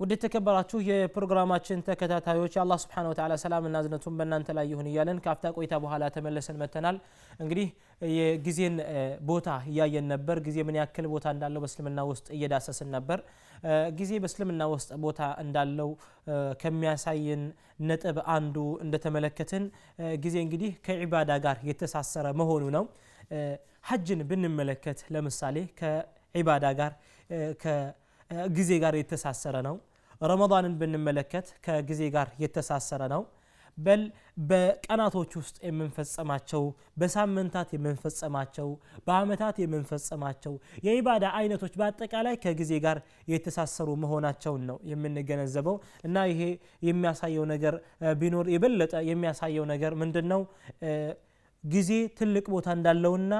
ውድ የተከበራችሁ የፕሮግራማችን ተከታታዮች የአላህ ስብሓን ወተዓላ ሰላምና እዝነቱን በእናንተ ላይ ይሁን እያለን ከአፍታ ቆይታ በኋላ ተመልሰን መተናል እንግዲህ የጊዜን ቦታ እያየን ነበር። ጊዜ ምን ያክል ቦታ እንዳለው በእስልምና ውስጥ እየዳሰስን ነበር። ጊዜ በእስልምና ውስጥ ቦታ እንዳለው ከሚያሳይን ነጥብ አንዱ እንደተመለከትን ጊዜ እንግዲህ ከዒባዳ ጋር የተሳሰረ መሆኑ ነው። ሐጅን ብንመለከት ለምሳሌ ከዒባዳ ጋር ከጊዜ ጋር የተሳሰረ ነው ረመዳንን ብንመለከት ከጊዜ ጋር የተሳሰረ ነው። በል በቀናቶች ውስጥ የምንፈጸማቸው በሳምንታት የምንፈጸማቸው በአመታት የምንፈጸማቸው የኢባዳ አይነቶች በአጠቃላይ ከጊዜ ጋር የተሳሰሩ መሆናቸውን ነው የምንገነዘበው። እና ይሄ የሚያሳየው ነገር ቢኖር የበለጠ የሚያሳየው ነገር ምንድን ነው ጊዜ ትልቅ ቦታ እንዳለውና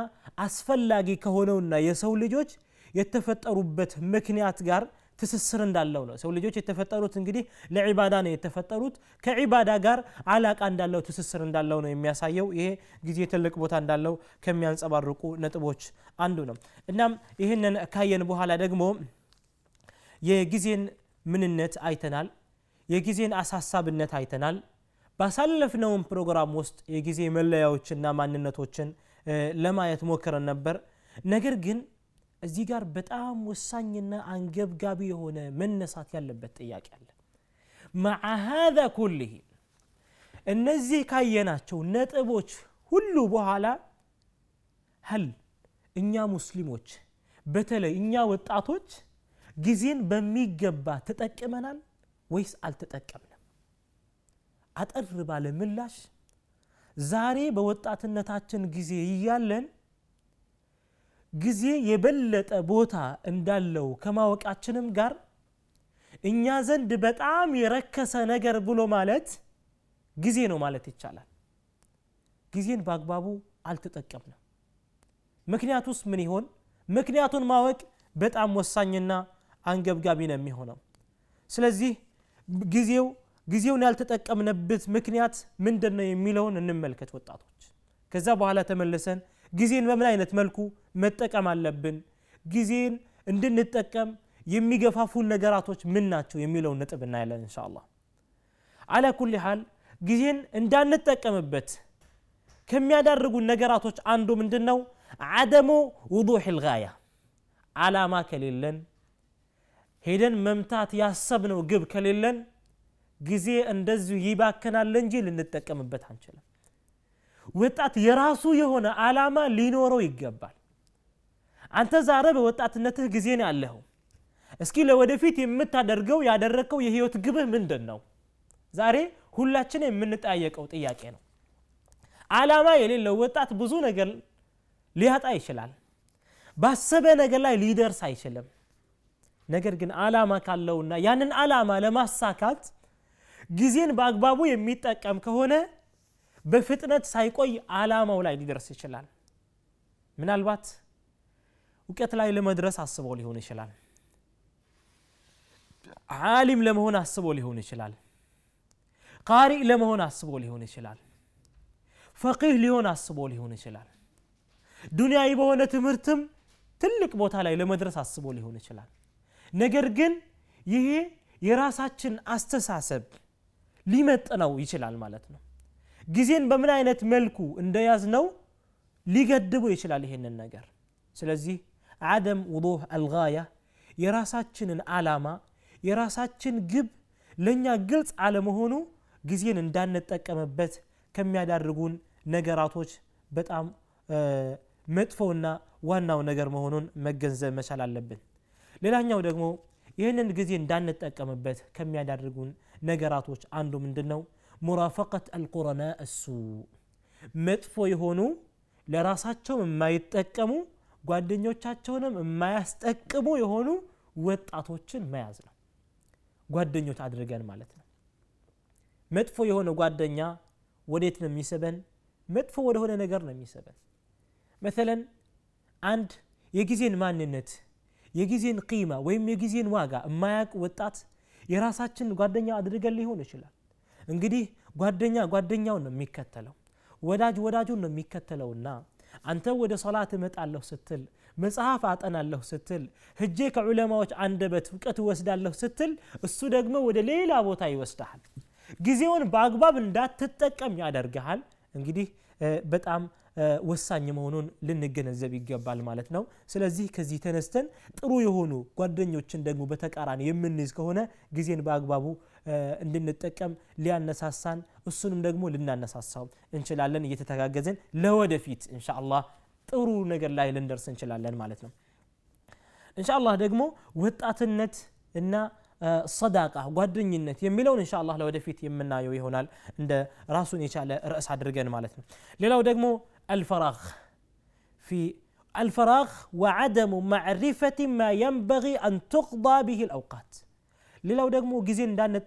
አስፈላጊ ከሆነውና የሰው ልጆች የተፈጠሩበት ምክንያት ጋር ትስስር እንዳለው ነው። ሰው ልጆች የተፈጠሩት እንግዲህ ለዒባዳ ነው የተፈጠሩት። ከዒባዳ ጋር አላቃ እንዳለው ትስስር እንዳለው ነው የሚያሳየው። ይሄ ጊዜ ትልቅ ቦታ እንዳለው ከሚያንጸባርቁ ነጥቦች አንዱ ነው። እናም ይህንን ካየን በኋላ ደግሞ የጊዜን ምንነት አይተናል የጊዜን አሳሳብነት አይተናል። ባሳለፍነውም ፕሮግራም ውስጥ የጊዜ መለያዎችና ማንነቶችን ለማየት ሞክረን ነበር። ነገር ግን እዚህ ጋር በጣም ወሳኝና አንገብጋቢ የሆነ መነሳት ያለበት ጥያቄ አለ። መዓ ሃذا ኩልህ እነዚህ ካየናቸው ነጥቦች ሁሉ በኋላ ህል እኛ ሙስሊሞች በተለይ እኛ ወጣቶች ጊዜን በሚገባ ተጠቅመናል ወይስ አልተጠቀምንም? አጠር ባለ ምላሽ ዛሬ በወጣትነታችን ጊዜ እያለን ጊዜ የበለጠ ቦታ እንዳለው ከማወቃችንም ጋር እኛ ዘንድ በጣም የረከሰ ነገር ብሎ ማለት ጊዜ ነው ማለት ይቻላል። ጊዜን በአግባቡ አልተጠቀምንም። ምክንያቱስ ምን ይሆን? ምክንያቱን ማወቅ በጣም ወሳኝና አንገብጋቢ ነው የሚሆነው። ስለዚህ ጊዜው ጊዜውን ያልተጠቀምነበት ምክንያት ምንድን ነው የሚለውን እንመልከት ወጣቶች። ከዛ በኋላ ተመልሰን ጊዜን በምን አይነት መልኩ መጠቀም አለብን? ጊዜን እንድንጠቀም የሚገፋፉን ነገራቶች ምን ናቸው? የሚለውን ነጥብ እናያለን እንሻ አላህ አላ ኩል ሓል ጊዜን እንዳንጠቀምበት ከሚያዳርጉን ነገራቶች አንዱ ምንድን ነው አደሙ ውዱሕ ልጋያ አላማ ከሌለን ሄደን መምታት ያሰብነው ግብ ከሌለን ጊዜ እንደዚሁ ይባከናል እንጂ ልንጠቀምበት አንችልም ወጣት የራሱ የሆነ አላማ ሊኖረው ይገባል። አንተ ዛሬ በወጣትነትህ ጊዜ ነው ያለኸው። እስኪ ለወደፊት የምታደርገው ያደረግከው የህይወት ግብህ ምንድን ነው ዛሬ ሁላችን የምንጠያየቀው ጥያቄ ነው። አላማ የሌለው ወጣት ብዙ ነገር ሊያጣ ይችላል። ባሰበ ነገር ላይ ሊደርስ አይችልም። ነገር ግን አላማ ካለውና ያንን አላማ ለማሳካት ጊዜን በአግባቡ የሚጠቀም ከሆነ በፍጥነት ሳይቆይ አላማው ላይ ሊደርስ ይችላል። ምናልባት እውቀት ላይ ለመድረስ አስበው ሊሆን ይችላል። ዓሊም ለመሆን አስቦ ሊሆን ይችላል። ቃሪእ ለመሆን አስቦ ሊሆን ይችላል። ፈቂህ ሊሆን አስቦ ሊሆን ይችላል። ዱንያዊ በሆነ ትምህርትም ትልቅ ቦታ ላይ ለመድረስ አስቦ ሊሆን ይችላል። ነገር ግን ይሄ የራሳችን አስተሳሰብ ሊመጥነው ይችላል ማለት ነው ጊዜን በምን አይነት መልኩ እንደያዝ ነው ሊገድቡ ይችላል ይሄንን ነገር። ስለዚህ አደም ውዱህ አልጋያ የራሳችንን አላማ የራሳችን ግብ ለእኛ ግልጽ አለመሆኑ ጊዜን እንዳንጠቀምበት ከሚያዳርጉን ነገራቶች በጣም መጥፎና ዋናው ነገር መሆኑን መገንዘብ መቻል አለብን። ሌላኛው ደግሞ ይህንን ጊዜ እንዳንጠቀምበት ከሚያዳርጉን ነገራቶች አንዱ ምንድን ነው ሙራፈቀት አልቁረና እሱ። መጥፎ የሆኑ ለራሳቸው የማይጠቀሙ ጓደኞቻቸውንም የማያስጠቅሙ የሆኑ ወጣቶችን መያዝ ነው። ጓደኞች አድርገን ማለት ነው። መጥፎ የሆነ ጓደኛ ወዴት ነው የሚስበን? መጥፎ ወደሆነ ነገር ነው የሚስበን። መተለን አንድ የጊዜን ማንነት የጊዜን ቂማ ወይም የጊዜን ዋጋ የማያውቅ ወጣት የራሳችን ጓደኛ አድርገን ሊሆን ይችላል እንግዲህ ጓደኛ ጓደኛውን ነው የሚከተለው ወዳጅ ወዳጁን ነው የሚከተለውና አንተ ወደ ሶላት እመጣለሁ ስትል መጽሐፍ አጠናለሁ ስትል ህጄ ከዑለማዎች አንደበት እውቀት እወስዳለሁ ስትል እሱ ደግሞ ወደ ሌላ ቦታ ይወስድሃል። ጊዜውን በአግባብ እንዳትጠቀም ያደርግሃል። እንግዲህ በጣም ወሳኝ መሆኑን ልንገነዘብ ይገባል ማለት ነው። ስለዚህ ከዚህ ተነስተን ጥሩ የሆኑ ጓደኞችን ደግሞ በተቃራኒ የምንይዝ ከሆነ ጊዜን በአግባቡ እንድንጠቀም ሊያነሳሳን እሱንም ደግሞ ልናነሳሳው እንችላለን። እየተተጋገዝን ለወደፊት እንሻአላህ ጥሩ ነገር ላይ ልንደርስ እንችላለን ማለት ነው። እንሻአላህ ደግሞ ወጣትነት እና ሰዳቃ ጓደኝነት የሚለውን እንሻ አላህ ለወደፊት የምናየው ይሆናል። እንደ ራሱን የቻለ ርዕስ አድርገን ማለት ነው። ሌላው ደግሞ አልፈራግ ፊ الفراغ وعدم معرفة ما ينبغي أن تقضى به الأوقات ሌላው ደግሞ ጊዜ እንዳንጠ